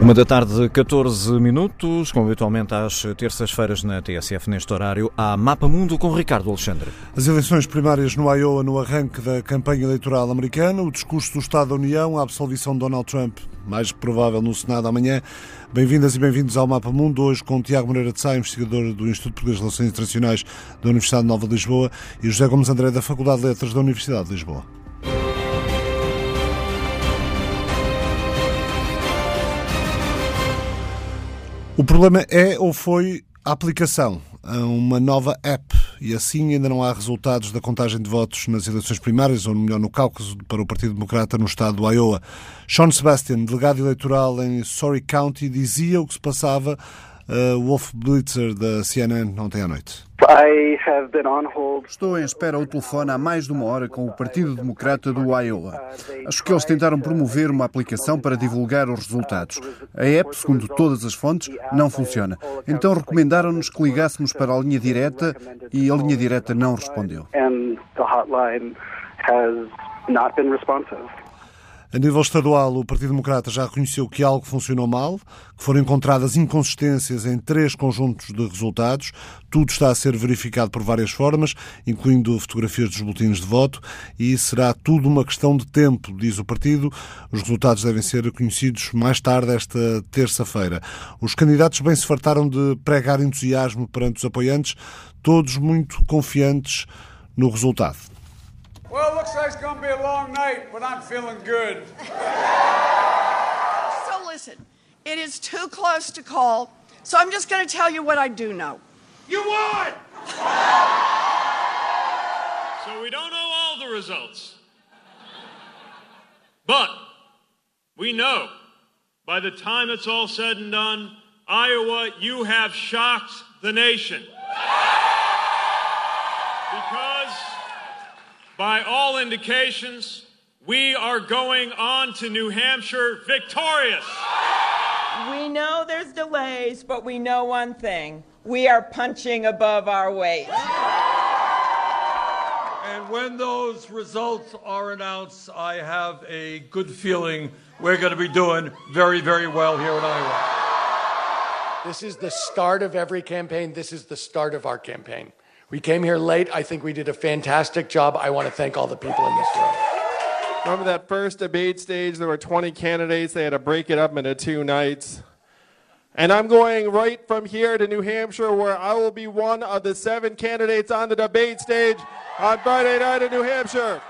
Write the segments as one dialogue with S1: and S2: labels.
S1: Uma da tarde, 14 minutos, como habitualmente às terças-feiras na TSF, neste horário, há Mapa Mundo com Ricardo Alexandre.
S2: As eleições primárias no Iowa no arranque da campanha eleitoral americana, o discurso do Estado da União, a absolvição de Donald Trump, mais provável no Senado amanhã. Bem-vindas e bem-vindos ao Mapa Mundo, hoje com Tiago Moreira de Sá, investigador do Instituto Português de Relações Internacionais da Universidade Nova de Lisboa, e José Gomes André, da Faculdade de Letras da Universidade de Lisboa. O problema é ou foi a aplicação a uma nova app e assim ainda não há resultados da contagem de votos nas eleições primárias, ou melhor, no Cáucaso, para o Partido Democrata no estado do Iowa. Sean Sebastian, delegado eleitoral em Surrey County, dizia o que se passava uh, Wolf Blitzer da CNN ontem à noite.
S3: Estou em espera ao telefone há mais de uma hora com o Partido Democrata do Iowa. Acho que eles tentaram promover uma aplicação para divulgar os resultados. A app, segundo todas as fontes, não funciona. Então recomendaram-nos que ligássemos para a linha direta e a linha direta não respondeu.
S2: A nível estadual, o Partido Democrata já reconheceu que algo funcionou mal, que foram encontradas inconsistências em três conjuntos de resultados. Tudo está a ser verificado por várias formas, incluindo fotografias dos boletins de voto, e será tudo uma questão de tempo, diz o partido. Os resultados devem ser conhecidos mais tarde, esta terça-feira. Os candidatos bem se fartaram de pregar entusiasmo perante os apoiantes, todos muito confiantes no resultado.
S4: Well, it looks like it's going to be a long night, but I'm feeling good.
S5: So listen, it is too close to call, so I'm just going to tell you what I do know.
S4: You won!
S6: So we don't know all the results. But we know by the time it's all said and done, Iowa, you have shocked the nation. Because by all indications, we are going on to New Hampshire victorious.
S7: We know there's delays, but we know one thing. We are punching above our weight.
S8: And when those results are announced, I have a good feeling we're going to be doing very, very well here in Iowa.
S9: This is the start of every campaign. This is the start of our campaign. We came here late. I think we did a fantastic job. I want to thank all the people in this room.
S10: Remember that first debate stage? There were 20 candidates. They had to break it up into two nights. And I'm going right from here to New Hampshire, where I will be one of the seven candidates on the debate stage on Friday night in New Hampshire.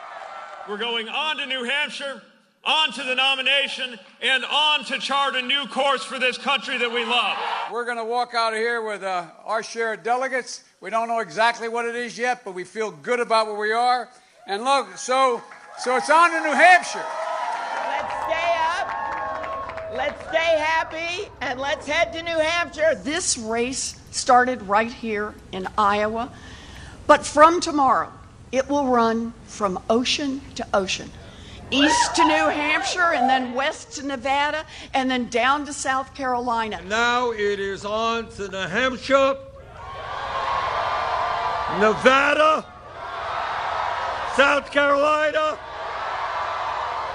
S6: We're going on to New Hampshire, on to the nomination, and on to chart a new course for this country that we love.
S4: We're going to walk out of here with uh, our share of delegates. We don't know exactly what it is yet, but we feel good about where we are. And look, so so it's on to New Hampshire.
S7: Let's stay up. Let's stay happy and let's head to New Hampshire.
S5: This race started right here in Iowa, but from tomorrow, it will run from ocean to ocean. East to New Hampshire, and then west to Nevada, and then down to South Carolina.
S8: Now it is on to New Hampshire, Nevada, South Carolina,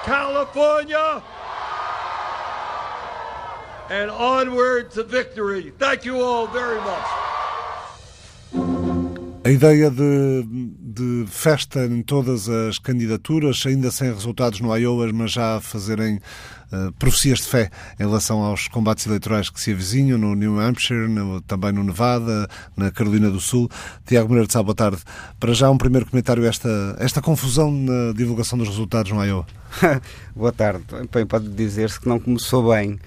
S8: California, and onward to victory. Thank you all very much.
S2: A ideia de, de, festa em todas as candidaturas, ainda sem resultados no Iowa, mas já a fazerem uh, profecias de fé em relação aos combates eleitorais que se avizinham no New Hampshire, no, também no Nevada, na Carolina do Sul. Tiago Moreira de Sá, boa tarde. Para já um primeiro comentário esta, esta confusão na divulgação dos resultados no Iowa.
S11: boa tarde. Bem, pode dizer-se que não começou bem.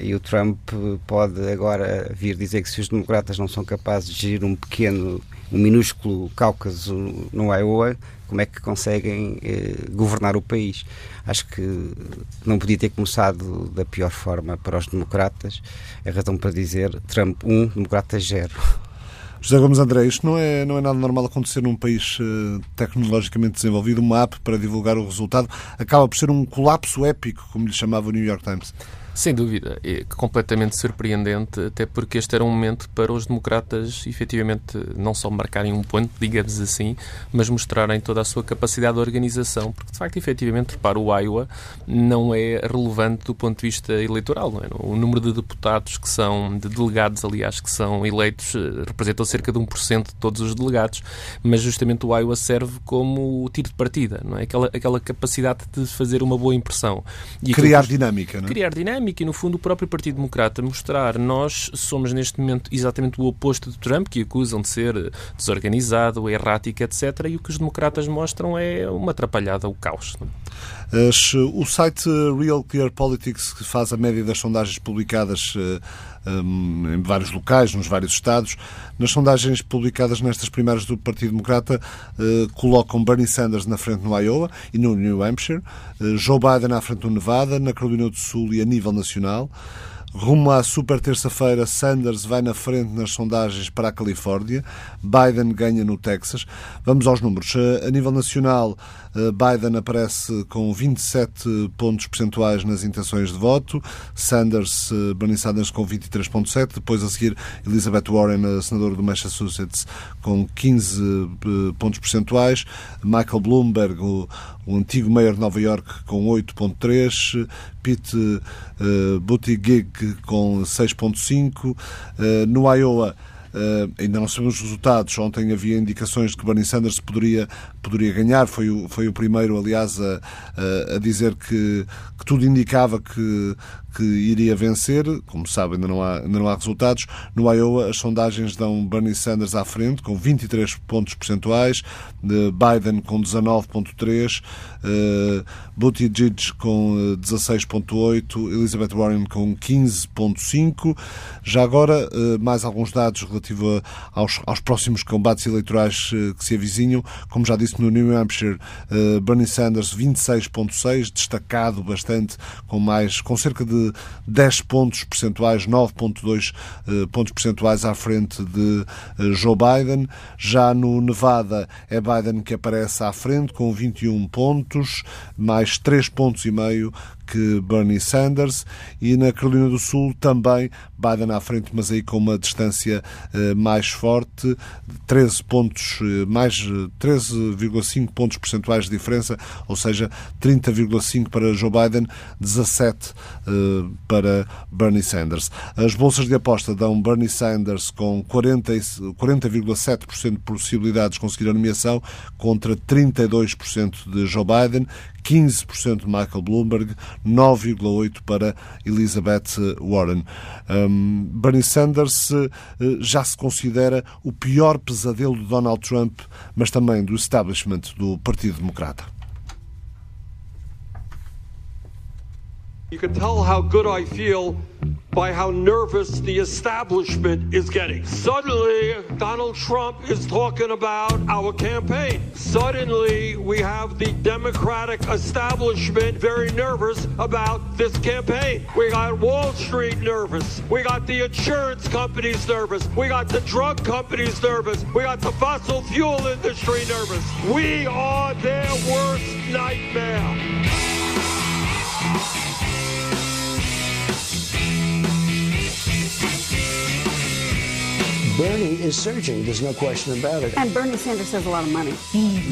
S11: E o Trump pode agora vir dizer que se os democratas não são capazes de gerir um pequeno, um minúsculo Cáucaso no Iowa, como é que conseguem eh, governar o país? Acho que não podia ter começado da pior forma para os democratas. É razão para dizer Trump 1, um, democratas 0.
S2: José Gomes André, isto não é, não é nada normal acontecer num país uh, tecnologicamente desenvolvido, uma app para divulgar o resultado acaba por ser um colapso épico, como lhe chamava o New York Times.
S12: Sem dúvida, é completamente surpreendente, até porque este era um momento para os democratas efetivamente não só marcarem um ponto, digamos assim, mas mostrarem toda a sua capacidade de organização, porque de facto, efetivamente, para o Iowa não é relevante do ponto de vista eleitoral. Não é? O número de deputados que são, de delegados, aliás, que são eleitos, eh, representam cerca de 1% de todos os delegados, mas justamente o Iowa serve como tiro de partida, não é? Aquela, aquela capacidade de fazer uma boa impressão.
S2: E criar dinâmica, não é?
S12: Criar dinâmica dinâmica e, no fundo, o próprio Partido Democrata mostrar nós somos neste momento exatamente o oposto de Trump, que acusam de ser desorganizado, errático, etc. E o que os democratas mostram é uma atrapalhada, o caos.
S2: O site Real Clear Politics, que faz a média das sondagens publicadas eh, em vários locais, nos vários estados. Nas sondagens publicadas nestas primeiras do Partido Democrata, eh, colocam Bernie Sanders na frente no Iowa e no New Hampshire, eh, Joe Biden na frente no Nevada, na Carolina do Sul e a nível nacional. Rumo à super terça-feira, Sanders vai na frente nas sondagens para a Califórnia, Biden ganha no Texas. Vamos aos números. A nível nacional, eh, Biden aparece com 27 pontos percentuais nas intenções de voto, Sanders, eh, Bernie Sanders com 23,7, depois a seguir Elizabeth Warren, a senadora do Massachusetts, com 15 eh, pontos percentuais, Michael Bloomberg, o, o antigo mayor de Nova York, com 8,3, Pete uh, Buttigieg com 6,5, uh, no Iowa Uh, ainda não sabemos os resultados. Ontem havia indicações de que Bernie Sanders poderia, poderia ganhar. Foi o, foi o primeiro, aliás, a, a, a dizer que, que tudo indicava que, que iria vencer. Como sabe, ainda não há, ainda não há resultados. No Iowa, as sondagens dão Bernie Sanders à frente, com 23 pontos percentuais, Biden com 19,3, uh, Buttigieg com 16,8, Elizabeth Warren com 15,5. Já agora, uh, mais alguns dados relativos aos, aos próximos combates eleitorais que se avizinham. Como já disse, no New Hampshire, Bernie Sanders 26,6, destacado bastante, com mais, com cerca de 10 pontos percentuais, 9,2 uh, pontos percentuais à frente de uh, Joe Biden. Já no Nevada é Biden que aparece à frente com 21 pontos, mais 3 pontos e meio que Bernie Sanders e na Carolina do Sul também Biden à frente, mas aí com uma distância uh, mais forte, 13 pontos, uh, mais 13,5 pontos percentuais de diferença, ou seja, 30,5 para Joe Biden, 17 uh, para Bernie Sanders. As bolsas de aposta dão Bernie Sanders com 40,7% 40 de possibilidades de conseguir a nomeação contra 32% de Joe Biden, 15% de Michael Bloomberg, 9,8% para Elizabeth Warren. Um, Bernie Sanders uh, já se considera o pior pesadelo de Donald Trump, mas também do establishment do Partido Democrata.
S13: You can tell how good I feel by how nervous the establishment is getting. Suddenly, Donald Trump is talking about our campaign. Suddenly, we have the Democratic establishment very nervous about this campaign. We got Wall Street nervous. We got the insurance companies nervous. We got the drug companies nervous. We got the fossil fuel industry nervous. We are their worst nightmare.
S14: Bernie is surging. There's no question about it.
S15: And Bernie Sanders has a lot of money.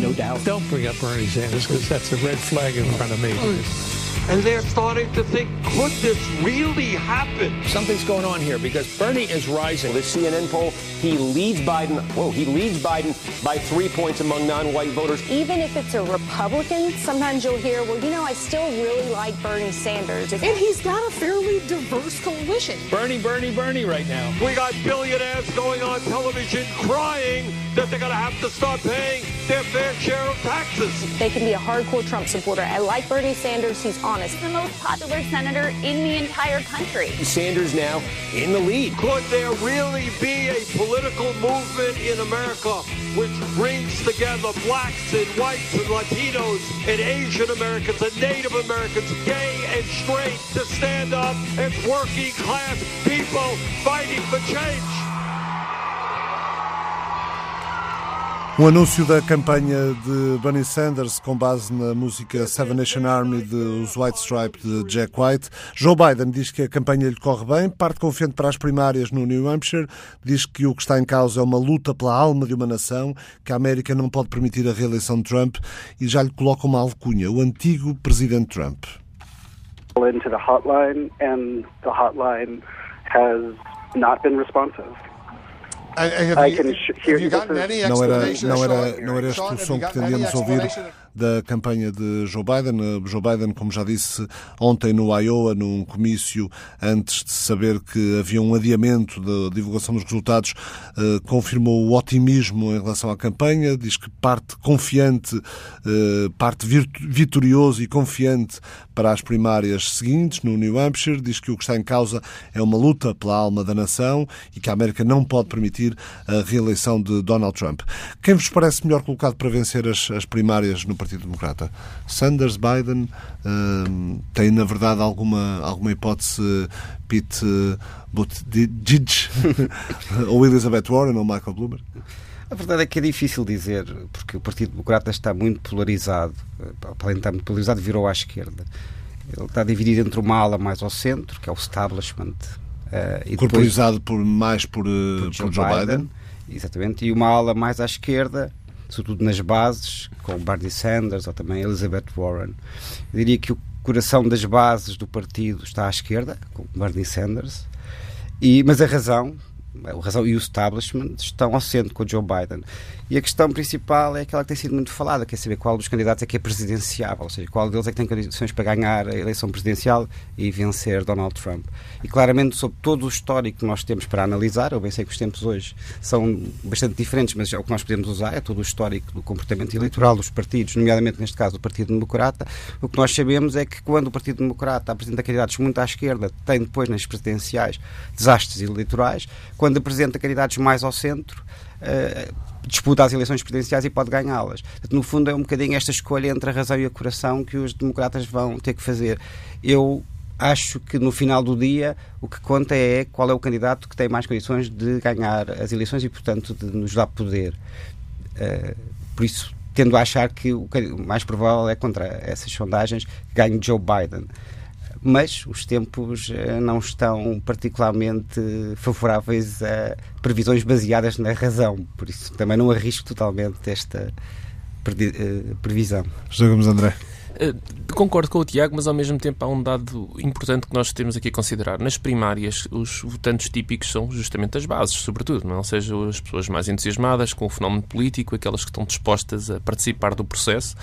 S14: No doubt.
S16: Don't bring up Bernie Sanders because that's a red flag in front of me. Mm.
S13: And they're starting to think, could this really happen?
S17: Something's going on here because Bernie is rising.
S18: Well, this CNN poll, he leads Biden. Whoa, he leads Biden by three points among non-white voters.
S19: Even if it's a Republican, sometimes you'll hear, well, you know, I still really like Bernie Sanders.
S20: And he's got a fairly diverse coalition.
S17: Bernie, Bernie, Bernie right now.
S13: We got billionaires going on television crying that they're going to have to start paying their fair share of taxes.
S19: They can be a hardcore Trump supporter. I like Bernie Sanders. He's honest.
S21: The most popular senator in the entire country.
S18: Sanders now in the lead.
S13: Could there really be a political movement in America which brings together blacks and whites and Latinos and Asian Americans and Native Americans, gay and straight, to stand up as working class people fighting for change?
S2: Um anúncio da campanha de Bernie Sanders com base na música Seven Nation Army dos White Stripe de Jack White. Joe Biden diz que a campanha lhe corre bem, parte confiante para as primárias no New Hampshire, diz que o que está em causa é uma luta pela alma de uma nação, que a América não pode permitir a reeleição de Trump e já lhe coloca uma alcunha, o antigo presidente Trump.
S15: Into the hotline and the hotline has not been responsive.
S2: Não era, não era, não era este o som que pretendíamos ouvir da campanha de Joe Biden. Uh, Joe Biden, como já disse ontem no Iowa, num comício, antes de saber que havia um adiamento da divulgação dos resultados, uh, confirmou o otimismo em relação à campanha, diz que parte confiante, uh, parte vitorioso e confiante para as primárias seguintes no New Hampshire, diz que o que está em causa é uma luta pela alma da nação e que a América não pode permitir a reeleição de Donald Trump. Quem vos parece melhor colocado para vencer as, as primárias no Partido Democrata? Sanders, Biden, uh, tem na verdade alguma, alguma hipótese Pete Buttigieg ou Elizabeth Warren ou Michael Bloomberg?
S11: A verdade é que é difícil dizer, porque o Partido Democrata está muito polarizado. Além de estar muito polarizado, virou à esquerda. Ele está dividido entre uma ala mais ao centro, que é o establishment,
S2: Uh, Corporizado depois, por, mais por, por, por Joe, Biden, Biden.
S11: Exatamente, e uma ala mais à esquerda, sobretudo nas bases, com Bernie Sanders ou também Elizabeth Warren. Eu diria que o coração das bases do partido está à esquerda, com Bernie Sanders, e, mas a razão, a razão e o establishment estão ao centro com o Joe Biden. E a questão principal é aquela que tem sido muito falada, que é saber qual dos candidatos é que é presidenciável, ou seja, qual deles é que tem condições para ganhar a eleição presidencial e vencer Donald Trump. E claramente, sobre todo o histórico que nós temos para analisar, eu bem sei que os tempos hoje são bastante diferentes, mas é o que nós podemos usar é todo o histórico do comportamento eleitoral dos partidos, nomeadamente neste caso do Partido Democrata. O que nós sabemos é que quando o Partido Democrata apresenta candidatos muito à esquerda, tem depois nas presidenciais desastres eleitorais, quando apresenta candidatos mais ao centro, uh, disputa as eleições presidenciais e pode ganhá-las. No fundo, é um bocadinho esta escolha entre a razão e o coração que os democratas vão ter que fazer. Eu acho que no final do dia o que conta é qual é o candidato que tem mais condições de ganhar as eleições e, portanto, de nos dar poder. Uh, por isso, tendo a achar que o mais provável é contra essas sondagens que ganhe Joe Biden mas os tempos eh, não estão particularmente favoráveis a previsões baseadas na razão, por isso também não arrisco totalmente esta eh, previsão.
S2: José Gomes André.
S12: Uh, concordo com o Tiago, mas ao mesmo tempo há um dado importante que nós temos aqui a considerar. Nas primárias, os votantes típicos são justamente as bases, sobretudo, não? ou seja, as pessoas mais entusiasmadas com o fenómeno político, aquelas que estão dispostas a participar do processo.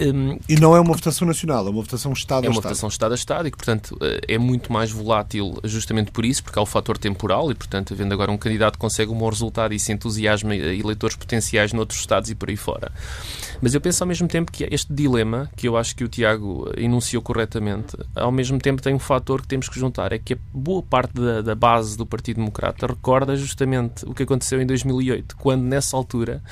S2: Um, e não é uma votação nacional, é uma votação Estado
S12: a Estado. É uma votação Estado a Estado e que, portanto, eh, é muito mais volátil justamente por isso, porque há o fator temporal e, portanto, havendo agora um candidato que consegue um bom resultado e se entusiasma eleitores potenciais noutros Estados e por aí fora. Mas eu penso ao mesmo tempo que este dilema, que eu acho que o Tiago enunciou corretamente, ao mesmo tempo tem um fator que temos que juntar, é que a boa parte da, da base do Partido Democrata recorda justamente o que aconteceu em 2008, quando nessa altura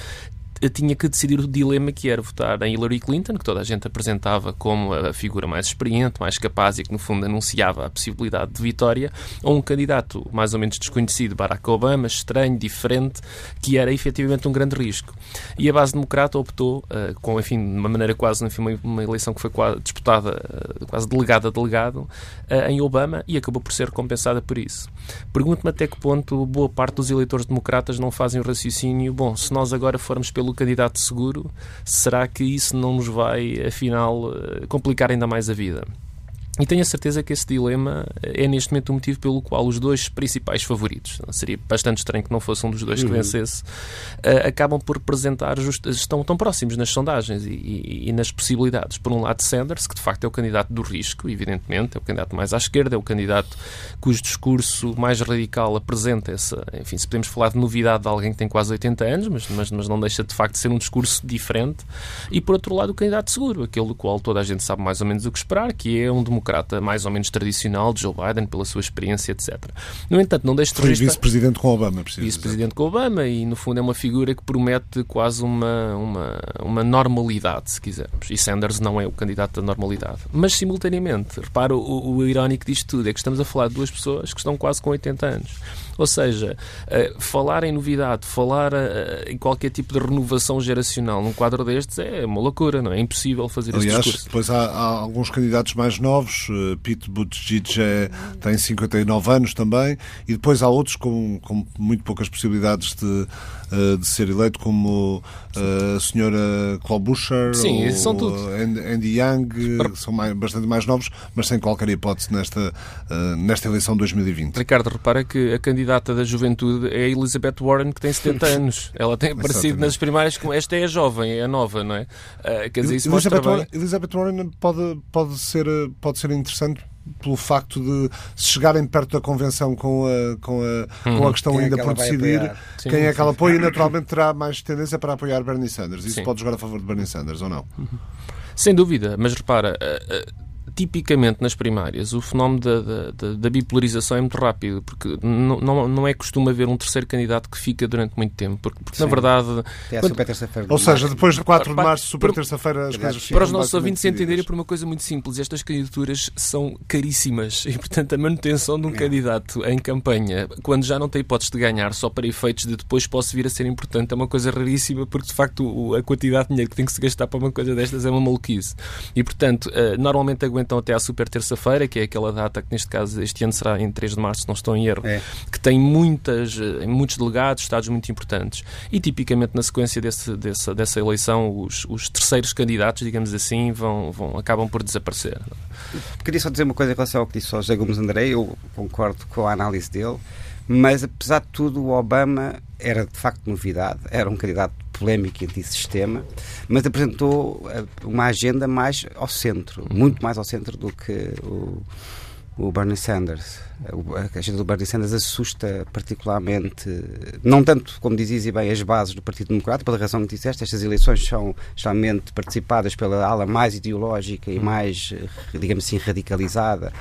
S12: tinha que decidir o dilema que era votar em Hillary Clinton, que toda a gente apresentava como a figura mais experiente, mais capaz e que, no fundo, anunciava a possibilidade de vitória, ou um candidato mais ou menos desconhecido, Barack Obama, estranho, diferente, que era efetivamente um grande risco. E a base democrata optou, uh, com, enfim, de uma maneira quase, enfim, uma, uma eleição que foi quase, disputada, uh, quase delegado a delegado, uh, em Obama e acabou por ser recompensada por isso. Pergunto-me até que ponto boa parte dos eleitores democratas não fazem o raciocínio, bom, se nós agora formos pelo pelo candidato seguro, será que isso não nos vai, afinal, eh, complicar ainda mais a vida? E tenho a certeza que esse dilema é neste momento o motivo pelo qual os dois principais favoritos, seria bastante estranho que não fosse um dos dois que uhum. vencesse, uh, acabam por representar, just, estão tão próximos nas sondagens e, e, e, nas possibilidades. Por um lado, Sanders, que de facto é o candidato do risco, evidentemente, é o candidato mais à esquerda, é o candidato cujo discurso mais radical apresenta essa, enfim, se podemos falar de novidade de alguém que tem quase 80 anos, mas, mas, mas não deixa de facto de ser um discurso diferente. E por outro lado, o candidato seguro, aquele do qual toda a gente sabe mais ou menos o que esperar, que é um democrata democrata mais ou menos tradicional de Joe Biden, pela sua experiência, etc. No entanto, não deixe de registrar...
S2: vice-presidente com Obama, preciso
S12: Vice-presidente com Obama e, no fundo, é uma figura que promete quase uma, uma, uma normalidade, se quisermos. E Sanders não é o candidato da normalidade. Mas, simultaneamente, repara, o, o irónico disto tudo é que estamos a falar de duas pessoas que estão quase com 80 anos. Ou seja, uh, falar em novidade, falar uh, em qualquer tipo de renovação geracional num quadro destes é uma loucura, não é? É impossível fazer
S2: Aliás,
S12: esse discurso.
S2: depois há, há alguns candidatos mais novos, uh, Pete Buttigieg é, tem 59 anos também, e depois há outros com, com muito poucas possibilidades de, de ser eleito, como a senhora Klobuchar,
S12: Sim,
S2: ou,
S12: tudo.
S2: Andy Young, que são mais, bastante mais novos, mas sem qualquer hipótese nesta, nesta eleição de 2020.
S12: Ricardo, repara que a candidata da juventude é a Elizabeth Warren, que tem 70 anos. Ela tem aparecido nas primárias como esta é a jovem, é a nova, não é? Uh, quer dizer, isso mostra
S2: Elizabeth
S12: bem...
S2: Warren, Elizabeth Warren pode, pode, ser, pode ser interessante pelo facto de se chegarem perto da convenção com a, com a,
S12: Uhum.
S2: com a questão
S11: Quem é
S2: ainda
S11: que
S2: por decidir?
S12: Sim,
S2: quem é que ela apoia e naturalmente terá mais tendência para apoiar Bernie Sanders. Isso
S12: Sim.
S2: pode jogar a favor de Bernie Sanders ou não?
S12: Sem dúvida, mas repara, uh, uh, tipicamente nas primárias o fenómeno da, da- da- bipolarização é muito rápido, porque não, não, não é costume haver um terceiro candidato que fica durante muito tempo, porque, porque na verdade...
S11: Até
S12: quando-
S11: super terça-feira. de
S2: Ou seja, depois de 4 de março, super terça-feira, as coisas
S12: Para os nossos ouvintes entenderem por uma coisa muito simples, estas candidaturas são caríssimas e, portanto, a manutenção de um candidato em campanha, quando já não tem hipótese de ganhar, só para efeitos de depois posso vir a ser importante, é uma coisa raríssima, porque de facto a quantidade de dinheiro que tem que se gastar para uma coisa destas é uma maluquice. E, portanto, eh, normalmente aguentam até à super terça-feira, que é aquela data que neste caso este ano será em 3 de março, se não estou em erro,
S11: É.
S12: que tem muitas, eh, muitos delegados, estados muito importantes. E tipicamente na sequência desse, dessa, dessa eleição, os, os terceiros candidatos, digamos assim, vão, vão, acabam por desaparecer.
S11: Queria só dizer uma coisa em relação ao que disse o José Gomes André, eu concordo com a análise dele, mas apesar de tudo, o Obama era de facto novidade, era um candidato polémico e antissistema, mas apresentou eh, uma agenda mais ao centro, muito mais ao centro do que o, o Bernie Sanders. A agenda do Bernie Sanders assusta particularmente, não tanto, como dizias bem, as bases do Partido Democrata, pela razão que disseste, estas eleições são geralmente participadas pela ala mais ideológica e mais, digamos assim, radicalizada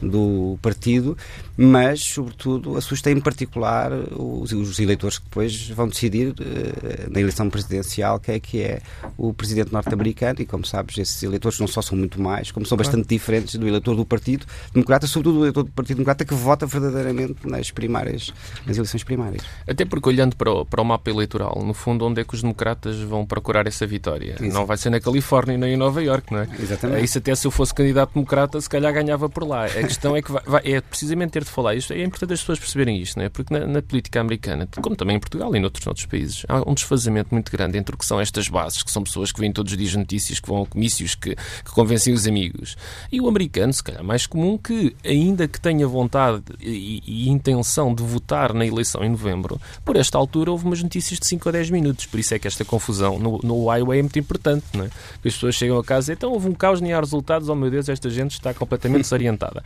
S11: do partido, mas, sobretudo, assusta em particular os, os eleitores que depois vão decidir eh, na eleição presidencial quem é que é o presidente norte-americano e, como sabes, esses eleitores não só são muito mais, como são bastante diferentes do eleitor do Partido Democrata, sobretudo do eleitor do Partido Democrata que vota verdadeiramente nas primárias, nas eleições primárias.
S12: Até porque, olhando para o, para o mapa eleitoral, no fundo, onde é que os democratas vão procurar essa vitória?
S11: Isso.
S12: Não vai ser na Califórnia nem em Nova Iorque, não é?
S11: Exatamente.
S12: É Isso até se eu fosse candidato democrata, se calhar ganhava por lá. A questão é que vai, vai- é precisamente ter de falar. Isto, é importante as pessoas perceberem isto, não é? Porque na, na política americana, como também em Portugal e noutros, noutros países, há um desfazamento muito grande entre o que são estas bases, que são pessoas que vêm todos os dias notícias, que vão a comícios, que, que convencem os amigos. E o americano, se calhar mais comum, que ainda que tenha vontade e, e intenção de votar na eleição em novembro, por esta altura houve umas notícias de 5 a 10 minutos. Por isso é que esta confusão no, no é muito importante, não é? As pessoas chegam a casa e então houve um caos, nem há resultados, oh meu Deus, esta gente está completamente desorientada.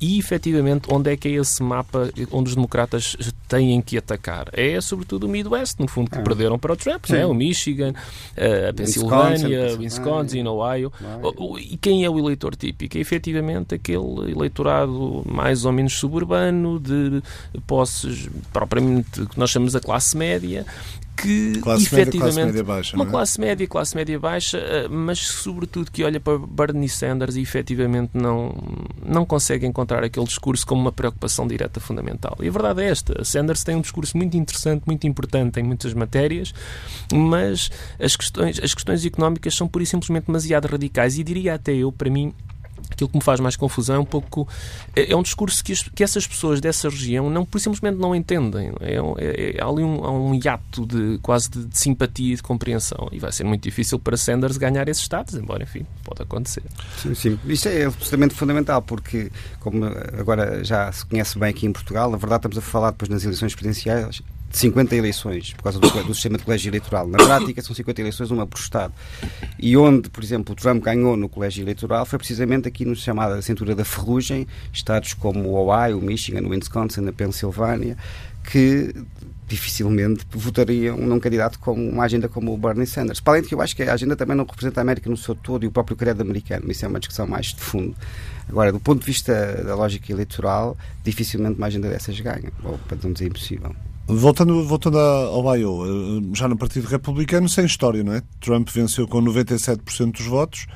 S12: E efetivamente, onde é que é esse mapa onde os democratas têm que atacar? É sobretudo o Midwest, no fundo, que
S11: Ah.
S12: perderam para o Trump,
S11: Sim.
S12: não é? O Michigan, eh, a Pensilvânia,
S11: Wisconsin,
S12: Wisconsin, Ohio. O- o- E quem é o eleitor típico? É efetivamente aquele eleitorado mais ou menos suburbano, de posses propriamente que nós chamamos a classe média, que
S2: Classe média,
S12: efetivamente
S2: classe média baixa,
S12: uma
S2: é?
S12: classe média, classe média baixa, eh, mas sobretudo que olha para Bernie Sanders e efetivamente não, não consegue encontrar aquele discurso como uma preocupação direta fundamental. E a verdade é esta: Sanders tem um discurso muito interessante, muito importante em muitas matérias, mas as questões, as questões económicas são pura e simplesmente demasiado radicais e diria até eu, para mim, aquilo que me faz mais confusão é um pouco é, é um discurso que, que essas pessoas dessa região não por simplesmente não entendem. É, é, é- há ali um, há um hiato de quase de, de simpatia e de compreensão. E vai ser muito difícil para Sanders ganhar esses estados embora enfim pode acontecer.
S11: Sim, sim. Isto é absolutamente fundamental, porque, como agora já se conhece bem aqui em Portugal, na verdade estamos a falar depois nas eleições presidenciais, de 50 eleições, por causa do, do, sistema de colégio eleitoral. Na prática, são 50 eleições, uma por Estado. E onde, por exemplo, Trump ganhou no colégio eleitoral foi precisamente aqui no chamada cintura da ferrugem, estados como o Ohio, Michigan, Wisconsin, a Pensilvânia, que dificilmente votariam num candidato com uma agenda como o Bernie Sanders. Para além de que eu acho que a agenda também não representa a América no seu todo e o próprio credo americano. Isso é uma discussão mais de fundo. Agora, do ponto de vista da lógica eleitoral, dificilmente uma agenda dessas ganha. Ou, para não dizer, impossível.
S2: Voltando, voltando ao Iowa, eh, já no Partido Republicano, sem história, não é? Trump venceu com 97% dos votos,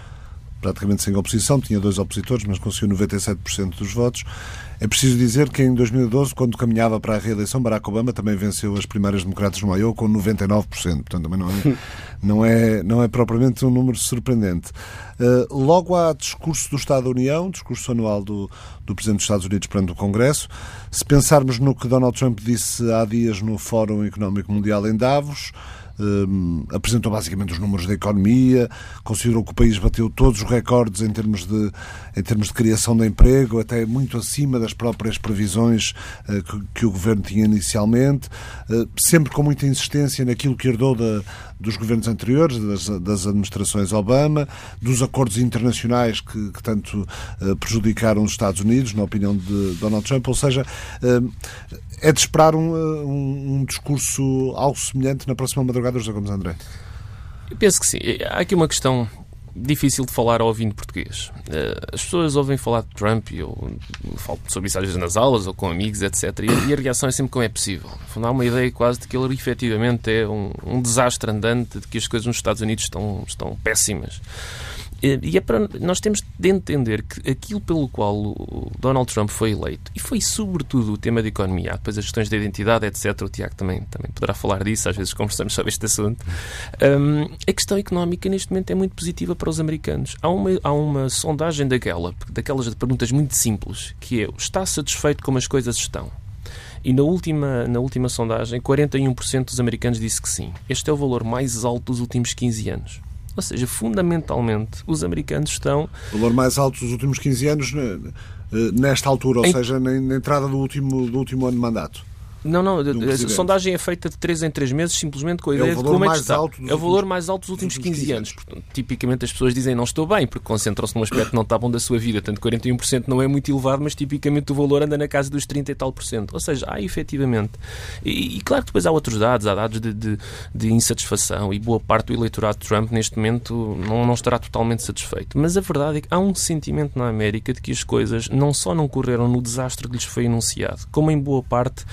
S2: praticamente sem oposição, tinha dois opositores, mas conseguiu 97% dos votos. É preciso dizer que em 2012, quando caminhava para a reeleição, Barack Obama também venceu as primárias democratas no Iowa com 99%. Portanto, também não é, não é, não é propriamente um número surpreendente. Uh, logo há discurso do Estado da União, discurso anual do, do Presidente dos Estados Unidos perante o Congresso. Se pensarmos no que Donald Trump disse há dias no Fórum Económico Mundial em Davos, um, apresentou basicamente os números da economia, considerou que o país bateu todos os recordes em termos de, em termos de criação de emprego, até muito acima das próprias previsões uh, que, que, o governo tinha inicialmente, uh, sempre com muita insistência naquilo que herdou da, dos governos anteriores, das, das, administrações Obama, dos acordos internacionais que, que tanto uh, prejudicaram os Estados Unidos, na opinião de Donald Trump, ou seja, é de esperar um, um, um, discurso algo semelhante na próxima madrugada, José Gomes André?
S12: Eu penso que sim. Há aqui uma questão difícil de falar ao ouvindo português. Eh, as pessoas ouvem falar de Trump eu falo sobre vezes nas aulas ou com amigos, etc. E a reação é sempre como é possível. Há uma ideia quase de que ele efetivamente é um, um desastre andante, de que as coisas nos Estados Unidos estão, estão péssimas. E é para, nós temos de entender que aquilo pelo qual Donald Trump foi eleito, e foi sobretudo o tema da economia, depois as questões de identidade, etc. O Tiago também, também poderá falar disso, às vezes conversamos sobre este assunto. Um, a questão económica neste momento é muito positiva para os americanos. Há uma, há uma sondagem da Gallup, daquelas perguntas muito simples, que é: está satisfeito como as coisas estão? E na última, na última sondagem, 41% dos americanos disse que sim. Este é o valor mais alto dos últimos 15 anos. Ou seja, fundamentalmente, os americanos estão.
S2: O valor mais alto dos últimos 15 anos, nesta altura, ou em... seja, na entrada do último, do último ano de mandato.
S12: Não, não, a sondagem é feita de 3 em 3 meses simplesmente com a é ideia é de como é que está. É o valor mais alto dos últimos 15, 15 anos. Portanto, tipicamente as pessoas dizem não estou bem, porque concentram-se num aspecto que não está bom da sua vida. Tanto 41% não é muito elevado, mas tipicamente o valor anda na casa dos 30 e tal por cento. Ou seja, há efetivamente. E, e claro que depois há outros dados, há dados de, de, de, insatisfação e boa parte do eleitorado de Trump neste momento não, não estará totalmente satisfeito. Mas a verdade é que há um sentimento na América de que as coisas não só não correram no desastre que lhes foi anunciado, como em boa parte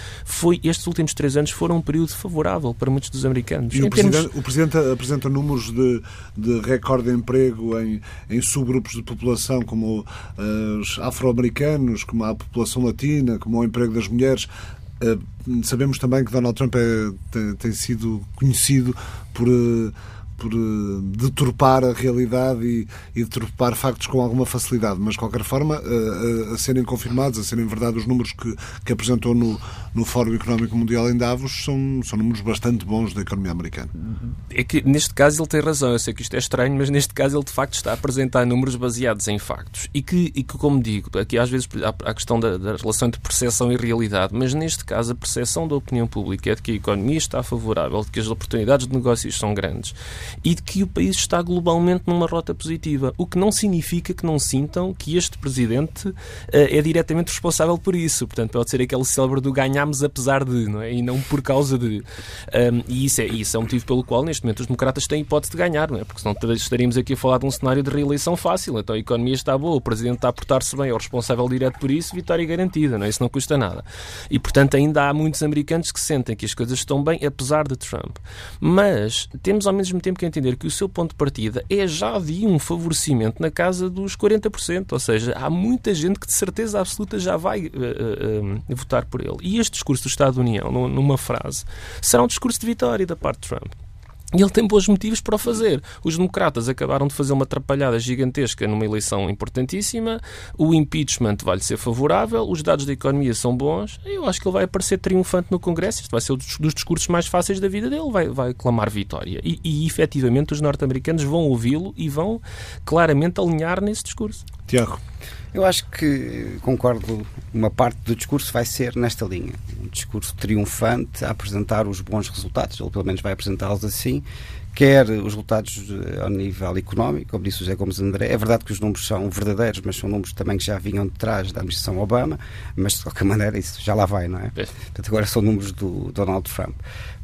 S12: foi estes últimos três anos foram um período favorável para muitos dos americanos.
S2: E o, termos... presidente, o Presidente apresenta números de, de recorde de emprego em, em subgrupos de população, como uh, os afro-americanos, como a população latina, como o emprego das mulheres. Uh, sabemos também que Donald Trump é, tem, tem, sido conhecido por. Uh, por uh, deturpar a realidade e, e, deturpar factos com alguma facilidade, mas de qualquer forma, uh, a serem confirmados, a serem verdade os números que, que apresentou no, no Fórum Económico Mundial em Davos são, são números bastante bons da economia americana.
S12: É que neste caso ele tem razão, eu sei que isto é estranho, mas neste caso ele de facto está a apresentar números baseados em factos. E que, e que como digo, aqui às vezes há a questão da, da relação entre percepção e realidade, mas neste caso a percepção da opinião pública é de que a economia está favorável, de que as oportunidades de negócios são grandes e de que o país está globalmente numa rota positiva. O que não significa que não sintam que este presidente uh, é diretamente responsável por isso. Portanto, pode ser aquele célebre do ganhámos apesar de, não é? E não por causa de. Um, e isso é, isso é um motivo pelo qual, neste momento, os democratas têm hipótese de ganhar, não é? Porque senão estaríamos aqui a falar de um cenário de reeleição fácil. Então a economia está boa, o presidente está a portar-se bem, é o responsável direto por isso, vitória garantida, não é? Isso não custa nada. E, portanto, ainda há muitos americanos que sentem que as coisas estão bem, apesar de Trump. Mas temos ao mesmo tempo que entender que o seu ponto de partida é já de um favorecimento na casa dos 40%, ou seja, há muita gente que de certeza absoluta já vai uh, uh, votar por ele. E este discurso do Estado da União, numa frase, será um discurso de vitória da parte de Trump. E ele tem bons motivos para o fazer. Os democratas acabaram de fazer uma atrapalhada gigantesca numa eleição importantíssima. O impeachment vai-lhe ser favorável. Os dados da economia são bons. Eu acho que ele vai aparecer triunfante no Congresso. Isto vai ser um dos discursos mais fáceis da vida dele. Vai, vai clamar vitória. E, e efetivamente, os norte-americanos vão ouvi-lo e vão claramente alinhar nesse discurso.
S2: Tiago.
S11: Eu acho que concordo, uma parte do discurso vai ser nesta linha. Um discurso triunfante a apresentar os bons resultados, ou pelo menos vai apresentá-los assim, quer os resultados ao nível económico, como disse o José Gomes André. É verdade que os números são verdadeiros, mas são números também que já vinham de trás da administração Obama, mas de qualquer maneira isso já lá vai, não é? é. Portanto, agora são números do Donald Trump.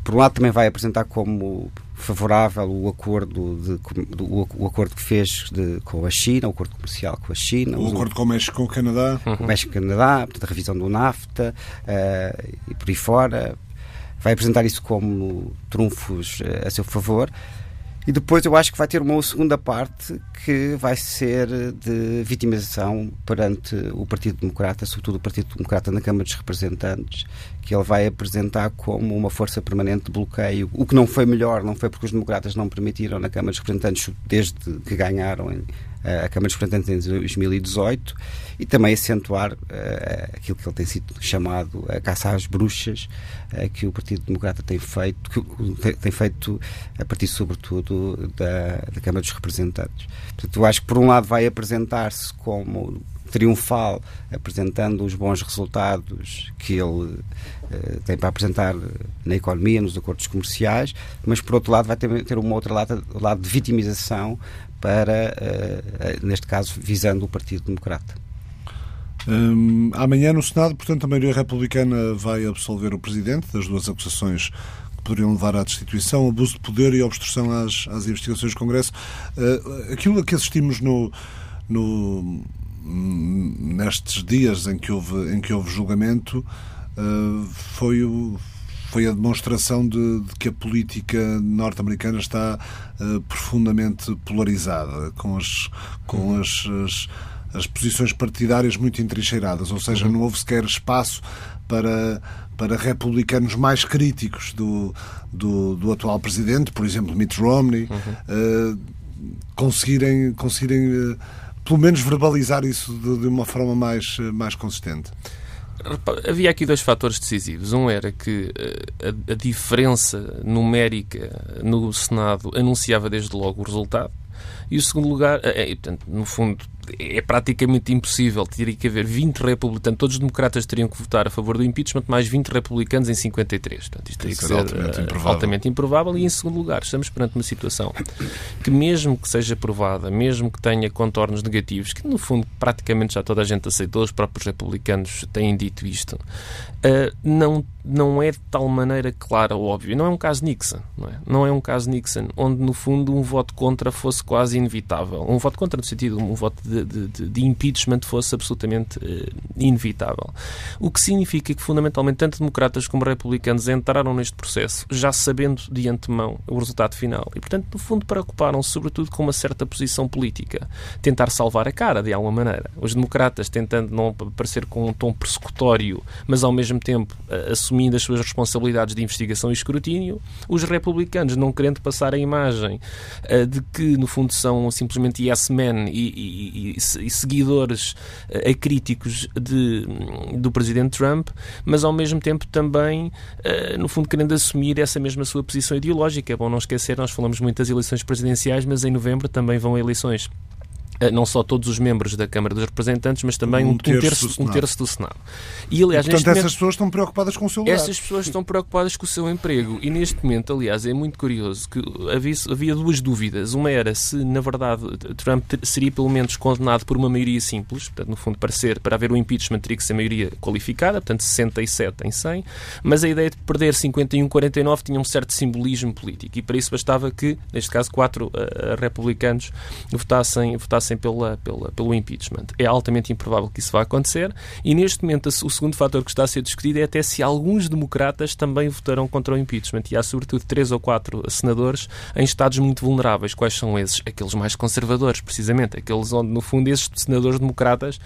S11: Por um lado, também vai apresentar como favorável o acordo, de, do, o acordo que fez de, com a China, o acordo comercial com a China.
S2: O acordo com o México com o Canadá.
S11: O México com o Canadá, portanto, a revisão do NAFTA uh, e por aí fora. Vai apresentar isso como trunfos uh, a seu favor. E depois eu acho que vai ter uma segunda parte que vai ser de vitimização perante o Partido Democrata, sobretudo o Partido Democrata na Câmara dos Representantes, que ele vai apresentar como uma força permanente de bloqueio. O que não foi melhor, não foi porque os democratas não permitiram na Câmara dos Representantes desde que ganharam em, a Câmara dos Representantes em 2018 e também acentuar uh, aquilo que ele tem sido chamado a caça às bruxas uh, que o Partido Democrata tem feito, que tem feito a partir sobretudo da, da Câmara dos Representantes. Portanto, eu acho que por um lado vai apresentar-se como triunfal, apresentando os bons resultados que ele tem para apresentar na economia, nos acordos comerciais, mas por outro lado vai ter, ter uma outra lado, lado de vitimização para, uh, neste caso, visando o Partido Democrata.
S2: Um, amanhã no Senado, portanto, a maioria republicana vai absolver o Presidente das duas acusações que poderiam levar à destituição, abuso de poder e obstrução às, às investigações do Congresso. Uh, aquilo a que assistimos no, no, nestes dias em que houve, em que houve julgamento uh, foi o foi a demonstração de, de que a política norte-americana está uh, profundamente polarizada, com as, com uhum. as, as, as, posições partidárias muito entrincheiradas, ou seja, uhum. não houve sequer espaço para, para republicanos mais críticos do, do, do atual presidente, por exemplo, Mitt Romney, uhum. uh, conseguirem, conseguirem uh, pelo menos verbalizar isso de, de uma forma mais, mais consistente.
S12: Havia aqui dois fatores decisivos. Um era que eh, a, a diferença numérica no Senado anunciava desde logo o resultado. E o segundo lugar, é, portanto, no fundo, é praticamente impossível. Teria que haver 20 republicanos, todos os democratas teriam que votar a favor do impeachment, mais 20 republicanos em 53. Portanto, isto teria que ser altamente, uh, improvável. altamente improvável. E em segundo lugar, estamos perante uma situação que, mesmo que seja provada, mesmo que tenha contornos negativos, que no fundo praticamente já toda a gente aceitou, os próprios republicanos têm dito isto, uh, não não é de tal maneira clara ou óbvia. Não é um caso Nixon, não é? Não é um caso Nixon, onde no fundo um voto contra fosse quase inevitável. Um voto contra no sentido um voto de, de, de impeachment fosse absolutamente uh, inevitável. O que significa que fundamentalmente tanto democratas como republicanos entraram neste processo já sabendo de antemão o resultado final e portanto no fundo preocuparam-se sobretudo com uma certa posição política, tentar salvar a cara de alguma maneira. Os democratas tentando não aparecer com um tom persecutório, mas ao mesmo tempo uh, assumir assumindo as suas responsabilidades de investigação e escrutínio, os republicanos não querendo passar a imagem uh, de que, no fundo, são simplesmente yes men e, e, e, seguidores uh, acríticos de, do presidente Trump, mas ao mesmo tempo também, uh, no fundo, querendo assumir essa mesma sua posição ideológica. É bom não esquecer, nós falamos muito das eleições presidenciais, mas em novembro também vão eleições eh, não só todos os membros da Câmara dos Representantes, mas também um, um, terço, terço, um terço, do Senado.
S2: E, aliás, e, portanto, essas momento, pessoas estão preocupadas com o seu lugar.
S12: Essas pessoas estão preocupadas com o seu emprego. E neste momento, aliás, é muito curioso que havia, havia duas dúvidas. Uma era se, na verdade, Trump seria pelo menos condenado por uma maioria simples, portanto, no fundo, para, ser, para haver o um impeachment teria que ser maioria qualificada, portanto, 67 em 100, mas a ideia de perder 51-49 tinha um certo simbolismo político e para isso bastava que, neste caso, quatro uh, republicanos votassem, votassem passem pela, pela, pelo impeachment. É altamente improvável que isso vá acontecer e, neste momento, o segundo fator que está a ser discutido é até se alguns democratas também votarão contra o impeachment. E há, sobretudo, três ou quatro senadores em estados muito vulneráveis. Quais são esses? Aqueles mais conservadores, precisamente. Aqueles onde, no fundo, esses senadores democratas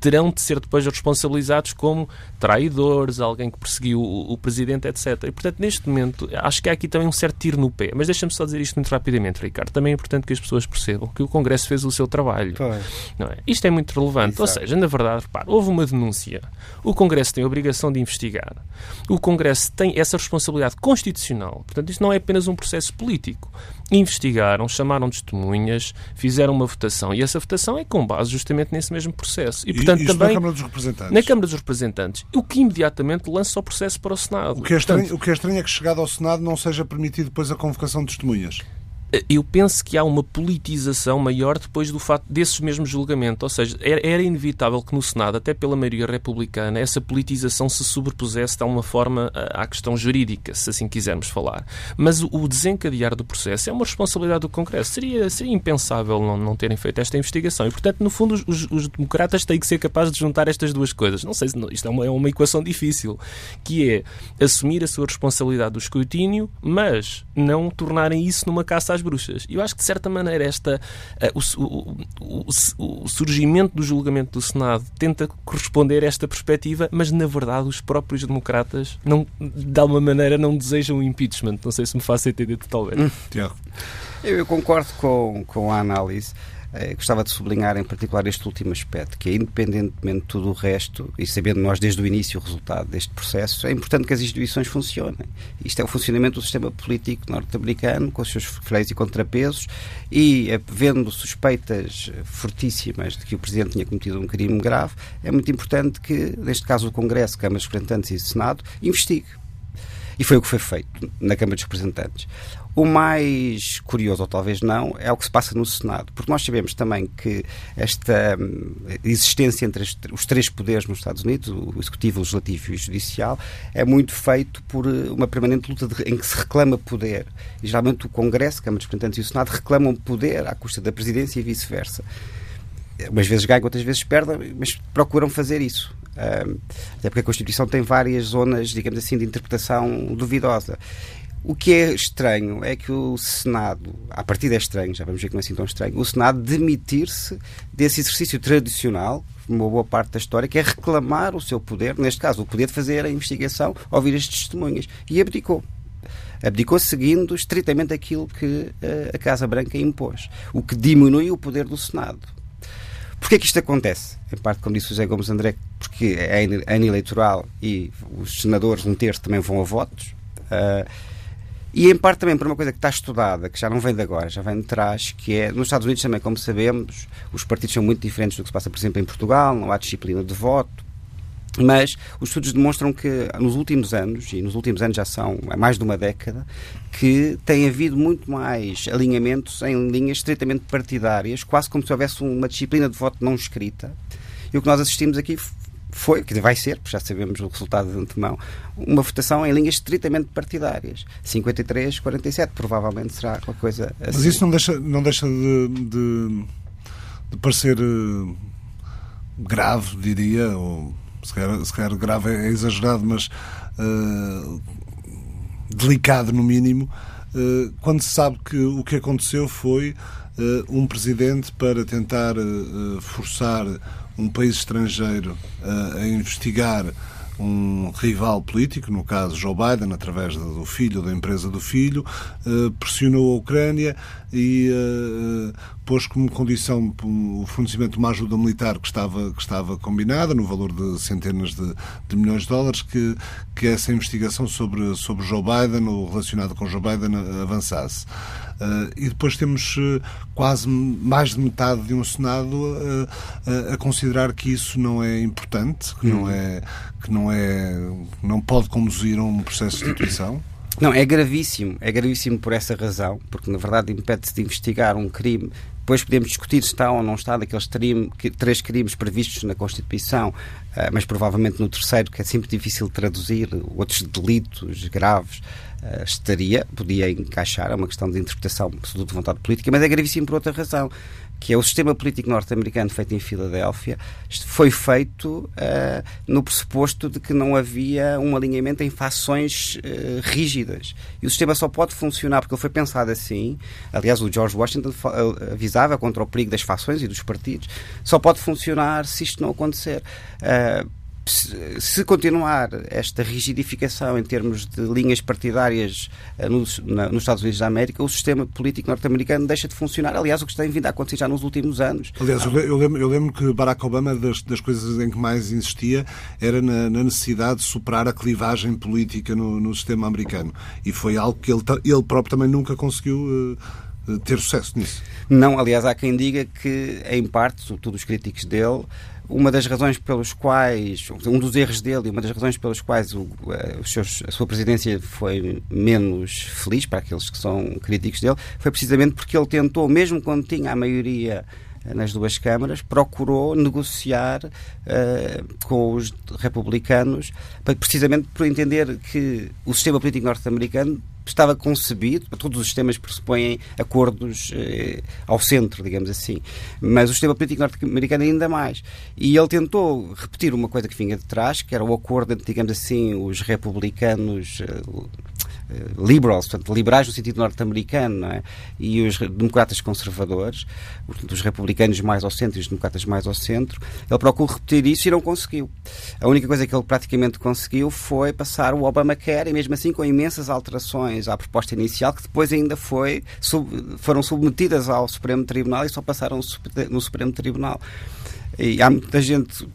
S12: terão de ser depois responsabilizados como traidores, alguém que perseguiu o, o presidente, etc. E, portanto, neste momento, acho que há aqui também um certo tiro no pé. Mas deixa-me só dizer isto muito rapidamente, Ricardo. Também é importante que as pessoas percebam que o Congresso fez o seu trabalho trabalho. Não é? Isto é muito relevante. Exato. Ou seja, na verdade, repare, houve uma denúncia. O Congresso tem a obrigação de investigar. O Congresso tem essa responsabilidade constitucional. Portanto, isto não é apenas um processo político. Investigaram, chamaram testemunhas, fizeram uma votação e essa votação é com base justamente nesse mesmo processo.
S2: E, portanto, e também. Na Câmara dos Representantes.
S12: Na Câmara dos Representantes. O que imediatamente lança o processo para o Senado.
S2: O que é estranho, portanto, o que é, estranho é que, chegado ao Senado, não seja permitido depois a convocação de testemunhas
S12: eu penso que há uma politização maior depois do fato desses mesmos julgamentos. Ou seja, era, inevitável que no Senado, até pela maioria republicana, essa politização se sobrepusesse de alguma forma à questão jurídica, se assim quisermos falar. Mas o, desencadear do processo é uma responsabilidade do Congresso. Seria, seria impensável não, não terem feito esta investigação. E, portanto, no fundo, os, os democratas têm que ser capazes de juntar estas duas coisas. Não sei se isto é uma, é uma equação difícil, que é assumir a sua responsabilidade do escrutínio, mas não tornarem isso numa caça às bruxas. E eu acho que, de certa maneira, esta, uh, o, o, o, o, surgimento do julgamento do Senado tenta corresponder a esta perspectiva, mas, na verdade, os próprios democratas, não, de alguma maneira, não desejam o impeachment. Não sei se me faço entender totalmente. Hum.
S11: Tiago. Eu, eu concordo com, com a análise. Eh, gostava de sublinhar em particular este último aspecto, que é independentemente de tudo o resto, e sabendo nós desde o início o resultado deste processo, é importante que as instituições funcionem. Isto é o funcionamento do sistema político norte-americano, com os seus freios e contrapesos, e eh, vendo suspeitas fortíssimas de que o Presidente tinha cometido um crime grave, é muito importante que, neste caso, o Congresso, Câmara dos Representantes e Senado, investigue. E foi o que foi feito na Câmara dos Representantes. O mais curioso, ou talvez não, é o que se passa no Senado, porque nós sabemos também que esta hum, existência entre os três poderes nos Estados Unidos, o Executivo, o Legislativo e o Judicial, é muito feito por eh, uma permanente luta de, em que se reclama poder. E geralmente o Congresso, Câmara dos Representantes e o Senado reclamam poder à custa da Presidência e vice-versa. Umas vezes ganham, outras vezes perdem, mas procuram fazer isso. Um, até porque a Constituição tem várias zonas, digamos assim, de interpretação duvidosa. O que é estranho é que o Senado, a partir é estranho, já vamos ver que não é assim tão estranho, o Senado demitir-se desse exercício tradicional, uma boa parte da história, que é reclamar o seu poder, neste caso, o poder de fazer a investigação, ouvir as testemunhas. E abdicou. Abdicou seguindo estritamente aquilo que uh, a Casa Branca impôs, o que diminui o poder do Senado. Porquê é que isto acontece? Em parte, como disse o José Gomes André, porque é ano eleitoral e os senadores, um terço, também vão a votos. Uh, e em parte também por uma coisa que está estudada, que já não vem de agora, já vem de trás, que é, nos Estados Unidos também, como sabemos, os partidos são muito diferentes do que se passa, por exemplo, em Portugal, não há disciplina de voto, mas os estudos demonstram que nos últimos anos, e nos últimos anos já são mais de uma década, que tem havido muito mais alinhamentos em linhas estritamente partidárias, quase como se houvesse uma disciplina de voto não escrita. E o que nós assistimos aqui foi, que vai ser, porque já sabemos o resultado de antemão, uma votação em linhas estritamente partidárias. 53, 47, provavelmente será qualquer coisa assim.
S2: Mas isso não deixa, não deixa de, de, de parecer uh, grave, diria, ou se calhar, se calhar grave é exagerado, mas uh, delicado no mínimo, uh, quando se sabe que o que aconteceu foi um presidente para tentar forçar um país estrangeiro a, a investigar um rival político, no caso Joe Biden, através do filho, da empresa do filho, eh, pressionou a Ucrânia e uh, pôs como condição o fornecimento de uma ajuda militar que estava, que estava combinada, no valor de centenas de, de milhões de dólares, que, que essa investigação sobre, sobre Joe Biden, ou relacionado com Joe Biden, avançasse. Uh, e depois temos uh, quase mais de metade de um Senado uh, a considerar que isso não é importante, que não uhum. é que não é não pode conduzir a um processo de instituição.
S11: Não, é gravíssimo. É gravíssimo por essa razão, porque na verdade impede-se de investigar um crime. Depois podemos discutir se está ou não está daqueles três crimes previstos na Constituição, eh, mas provavelmente no terceiro, que é sempre difícil traduzir, outros delitos graves, eh, estaria, podia encaixar, é uma questão de interpretação, de vontade política, mas é gravíssimo por outra razão que é o sistema político norte-americano feito em Filadélfia, foi feito uh, no pressuposto de que não havia um alinhamento em fações uh, rígidas. E o sistema só pode funcionar porque ele foi pensado assim. Aliás, o George Washington avisava contra o perigo das fações e dos partidos. Só pode funcionar se isto não acontecer. Uh, se continuar esta rigidificação em termos de linhas partidárias uh, nos, na, nos, Estados Unidos da América, o sistema político norte-americano deixa de funcionar. Aliás, o que tem vindo a acontecer já nos últimos anos.
S2: Aliás, eu lembro, eu lembro que Barack Obama, das, das, coisas em que mais insistia, era na, na necessidade de superar a clivagem política no, no, sistema americano. E foi algo que ele, ele próprio também nunca conseguiu. Uh, ter sucesso nisso.
S11: Não, aliás, há quem diga que, em parte, sobretudo os críticos dele, uma das razões pelos quais, um dos erros dele e uma das razões pelas quais o, eh, seus, a sua presidência foi menos feliz para aqueles que são críticos dele, foi precisamente porque ele tentou, mesmo quando tinha a maioria nas duas câmaras, procurou negociar uh, com os republicanos, precisamente por entender que o sistema político norte-americano estava concebido, todos os sistemas pressupõem acordos eh, ao centro, digamos assim, mas o sistema político norte-americano ainda mais. E ele tentou repetir uma coisa que vinha de trás, que era o acordo entre, digamos assim, os republicanos eh, liberals, portanto, liberais no sentido norte-americano, é? e os democratas conservadores, portanto, os republicanos mais ao centro e os democratas mais ao centro, ele procurou repetir isso e não conseguiu. A única coisa que ele praticamente conseguiu foi passar o Obamacare, e mesmo assim com imensas alterações à proposta inicial, que depois ainda foi, sub, foram submetidas ao Supremo Tribunal e só passaram no Supremo Tribunal. E há muita gente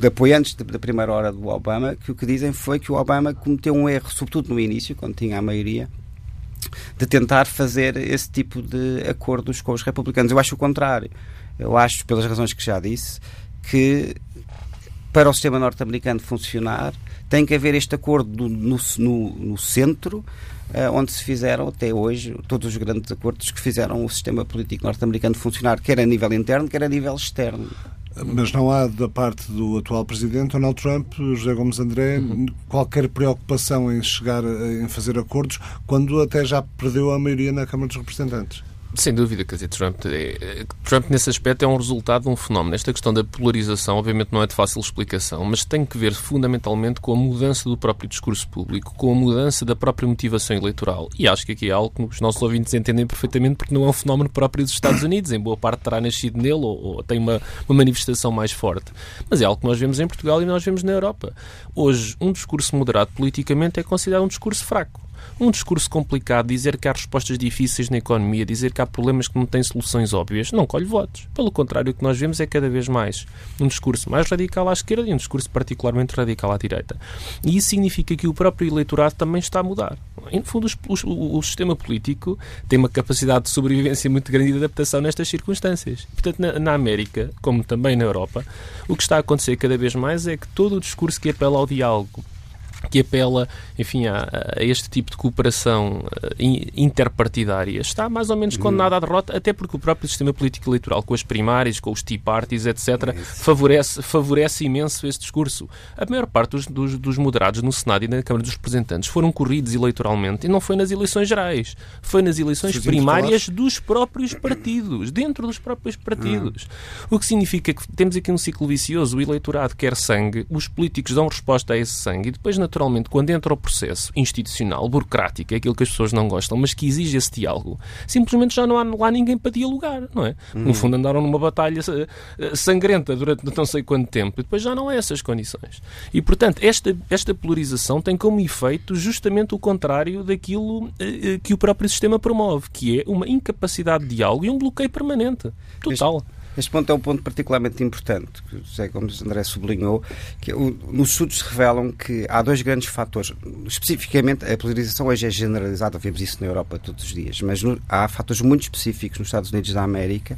S11: de apoiantes da primeira hora do Obama que o que dizem foi que o Obama cometeu um erro, sobretudo no início, quando tinha a maioria, de tentar fazer esse tipo de acordos com os republicanos. Eu acho o contrário. Eu acho, pelas razões que já disse, que para o sistema norte-americano funcionar tem que haver este acordo no, no, no centro, uh, onde se fizeram até hoje todos os grandes acordos que fizeram o sistema político norte-americano funcionar, quer a nível interno, quer a nível externo.
S2: Mas não há, da parte do atual presidente Donald Trump, José Gomes André, uhum. qualquer preocupação em chegar em fazer acordos, quando até já perdeu a maioria na Câmara dos Representantes.
S12: Sem dúvida, quer dizer, Trump, é, Trump nesse aspecto é um resultado de um fenómeno. Esta questão da polarização, obviamente, não é de fácil explicação, mas tem que ver fundamentalmente com a mudança do próprio discurso público, com a mudança da própria motivação eleitoral. E acho que aqui é algo que os nossos ouvintes entendem perfeitamente, porque não é um fenómeno próprio dos Estados Unidos, em boa parte terá nascido nele ou, ou tem uma, uma manifestação mais forte. Mas é algo que nós vemos em Portugal e nós vemos na Europa. Hoje, um discurso moderado politicamente é considerado um discurso fraco um discurso complicado, dizer que há respostas difíceis na economia, dizer que há problemas que não têm soluções óbvias, não colhe votos. Pelo contrário, o que nós vemos é cada vez mais um discurso mais radical à esquerda e um discurso particularmente radical à direita. E isso significa que o próprio eleitorado também está a mudar. Em fundo, o, o sistema político tem uma capacidade de sobrevivência muito grande e de adaptação nestas circunstâncias. Portanto, na, na América, como também na Europa, o que está a acontecer cada vez mais é que todo o discurso que apela ao diálogo, que apela, enfim, a, a, este tipo de cooperação uh, interpartidária está mais ou menos uhum. condenado à derrota, até porque o próprio sistema político eleitoral, com as primárias, com os Tea Parties, etc., favorece, favorece imenso esse discurso. A maior parte dos, dos, dos, moderados no Senado e na Câmara dos Representantes foram corridos eleitoralmente e não foi nas eleições gerais, foi nas eleições primárias dos próprios partidos, dentro dos próprios partidos. Uhum. O que significa que temos aqui um ciclo vicioso, o eleitorado quer sangue, os políticos dão resposta a esse sangue e depois, na naturalmente, quando entra o processo institucional, burocrático, é aquilo que as pessoas não gostam, mas que exige esse diálogo, simplesmente já não há lá ninguém para dialogar, não é? Uhum. No fundo, andaram numa batalha eh, sangrenta durante não sei quanto tempo e depois já não é essas condições. E, portanto, esta, esta polarização tem como efeito justamente o contrário daquilo eh, eh, que o próprio sistema promove, que é uma incapacidade de diálogo e um bloqueio permanente. Total.
S11: Este... Este ponto é um ponto particularmente importante, que o José Gomes André sublinhou, que o, nos estudos revelam que há dois grandes fatores. Especificamente, a polarização hoje é generalizada, vemos isso na Europa todos os dias, mas no, há fatores muito específicos nos Estados Unidos da América,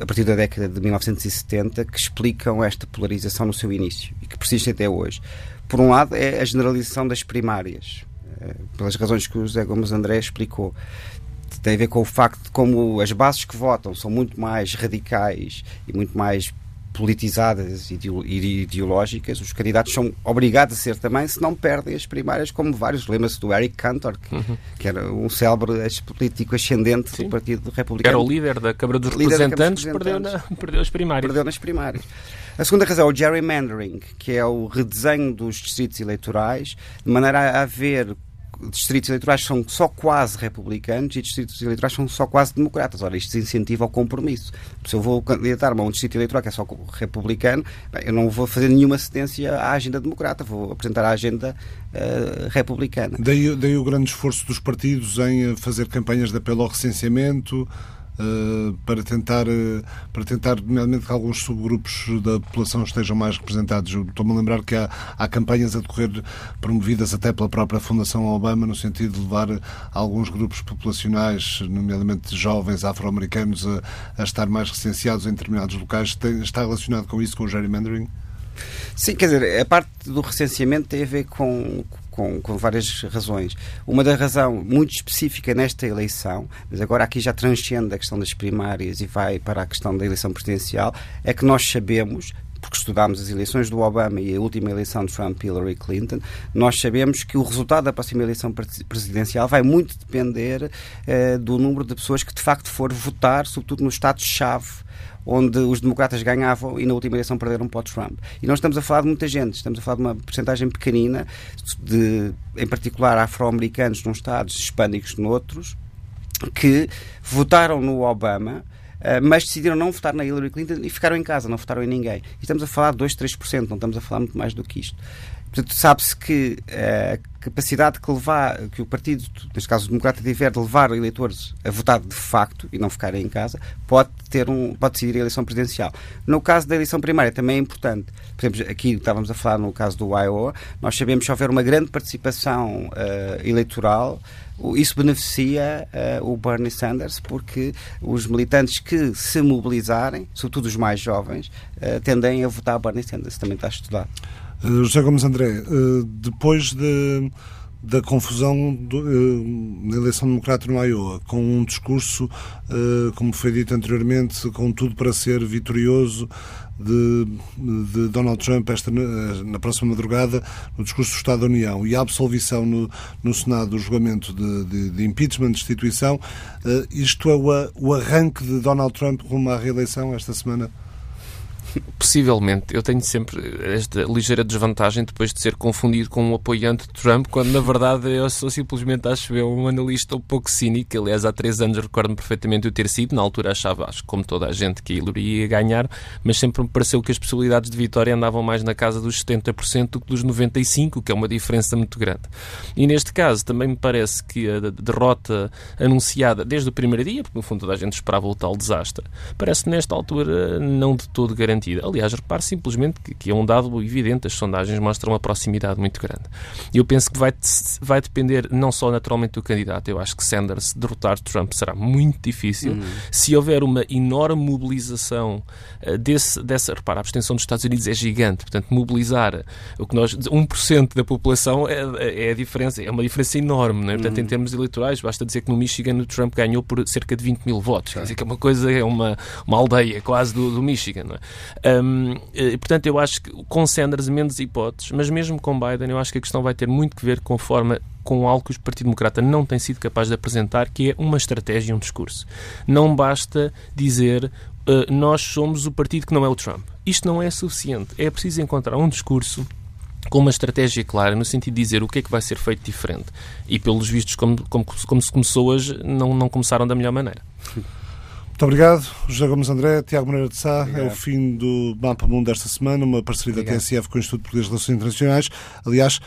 S11: a partir da década de 1970, que explicam esta polarização no seu início e que persiste até hoje. Por um lado, é a generalização das primárias, eh, pelas razões que o José Gomes André explicou tem a ver com o facto de como as bases que votam são muito mais radicais e muito mais politizadas e ideológicas, os candidatos são obrigados a ser também, se não perdem as primárias, como vários. Lembra-se do Eric Cantor, que, uhum. que, era um célebre político ascendente Sim. do Partido Republicano.
S12: Era o líder da Câmara dos Representantes, perdeu, na, perdeu as primárias.
S11: Perdeu nas primárias. A segunda razão é o gerrymandering, que é o redesenho dos distritos eleitorais, de maneira a haver distritos eleitorais são só quase republicanos e distritos eleitorais são só quase democratas. Ora, isto incentiva ao compromisso. Se eu vou candidatar-me a um distrito eleitoral que é só republicano, eu não vou fazer nenhuma cedência à agenda democrata, vou apresentar a agenda uh, republicana.
S2: Daí, daí o grande esforço dos partidos em fazer campanhas de apelo ao recenseamento, para tentar, uh, para tentar, nomeadamente, que alguns subgrupos da população estejam mais representados. Estou-me a lembrar que há, há campanhas a decorrer promovidas até pela própria Fundação Obama, no sentido de levar alguns grupos populacionais, nomeadamente jovens afro-americanos, a, a, estar mais recenseados em determinados locais. Tem, está relacionado com isso, com o gerrymandering?
S11: Sim, quer dizer, a parte do recenseamento tem a ver com, com, com, várias razões. Uma da razão muito específica nesta eleição, mas agora aqui já transcende a questão das primárias e vai para a questão da eleição presidencial, é que nós sabemos porque estudámos as eleições do Obama e a última eleição de Trump e Hillary Clinton, nós sabemos que o resultado da próxima eleição presidencial vai muito depender eh, do número de pessoas que de facto for votar, sobretudo nos estados-chave onde os democratas ganhavam e na última eleição perderam para o Trump. E nós estamos a falar de muita gente, estamos a falar de uma porcentagem pequenina, de, em particular afro-americanos num estados, hispânicos noutros, que votaram no Obama Uh, mas decidiram não votar na Hillary Clinton e ficaram em casa, não votaram em ninguém. E estamos a falar de 2, 3%, não estamos a falar muito mais do que isto. Portanto, sabe-se que a capacidade que, levar, que o partido, neste caso o democrata, tiver de levar eleitores a votar de facto e não ficarem em casa, pode, ter um, pode decidir a eleição presidencial. No caso da eleição primária também é importante. Por exemplo, aqui estávamos a falar no caso do Iowa, nós sabemos que se houver uma grande participação uh, eleitoral, isso beneficia uh, o Bernie Sanders porque os militantes que se mobilizarem, sobretudo os mais jovens, uh, tendem a votar Bernie Sanders. Também está estudado.
S2: Eh, José Gomes André, depois de, da confusão do, eh, na eleição democrata no Iowa, com um discurso, como foi dito anteriormente, com tudo para ser vitorioso de, de Donald Trump esta, na próxima madrugada, no discurso do Estado da União, e a absolvição no, no Senado do julgamento de, de, de impeachment, de destituição, isto é o, o arranque de Donald Trump rumo à reeleição esta semana?
S12: Possivelmente. Eu tenho sempre esta ligeira desvantagem depois de ser confundido com um apoiante de Trump, quando na verdade eu sou simplesmente, acho eu, um analista um pouco cínico. Aliás, há três anos recordo-me perfeitamente o ter sido. Na altura achava, acho como toda a gente, que Hillary ia ganhar, mas sempre me pareceu que as possibilidades de vitória andavam mais na casa dos 70% do que dos 95%, que é uma diferença muito grande. E neste caso também me parece que a derrota anunciada desde o primeiro dia, porque no fundo toda a gente esperava o tal desastre, parece nesta altura não de todo garantida garantida. Aliás, repare simplesmente que, que, é um dado evidente, as sondagens mostram uma proximidade muito grande. E eu penso que vai, vai depender não só naturalmente do candidato, eu acho que Sanders derrotar Trump será muito difícil. Uhum. Se houver uma enorme mobilização uh, desse, dessa. Repara, a abstenção dos Estados Unidos é gigante, portanto, mobilizar o que nós. 1% da população é, é a diferença, é uma diferença enorme, é? portanto, uhum. em termos eleitorais, basta dizer que no Michigan o Trump ganhou por cerca de 20 mil votos, quer dizer que é uma coisa, é uma, uma aldeia quase do, do Michigan, não é? Um, e, portanto, eu acho que com Sanders menos hipóteses, mas mesmo com Biden, eu acho que a questão vai ter muito que ver com a forma com algo que o Partido Democrata não tem sido capaz de apresentar, que é uma estratégia e um discurso. Não basta dizer uh, nós somos o partido que não é o Trump. Isto não é suficiente. É preciso encontrar um discurso com uma estratégia clara, no sentido de dizer o que é que vai ser feito diferente. E, pelos vistos, como, como, como se começou hoje, não, não começaram da melhor maneira.
S2: Muito obrigado, José Gomes André, Tiago Moreira de Sá. Obrigado. É o fim do Mapa Mundo desta semana, uma parceria obrigado. da TSF com o Instituto Português de Relações Internacionais. Aliás,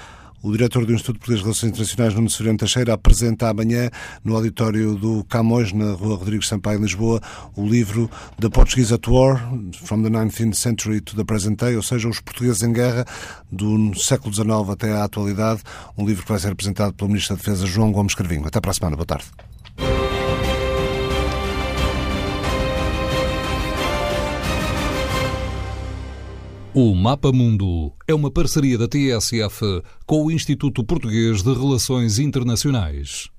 S2: o diretor do Instituto Português de Relações Internacionais, Nuno Severino Teixeira, apresenta amanhã no auditório do Camões, na rua Rodrigues Sampaio, em Lisboa, o livro The Portuguese at War, From the 19th Century to the Present Day, ou seja, os portugueses em guerra do século XIX até à atualidade, um livro que vai ser apresentado pelo Ministro da Defesa, João Gomes Carvinho. Até para a semana. Boa tarde.
S22: O Mapa Mundo é uma parceria da TSF com o Instituto Português de Relações Internacionais.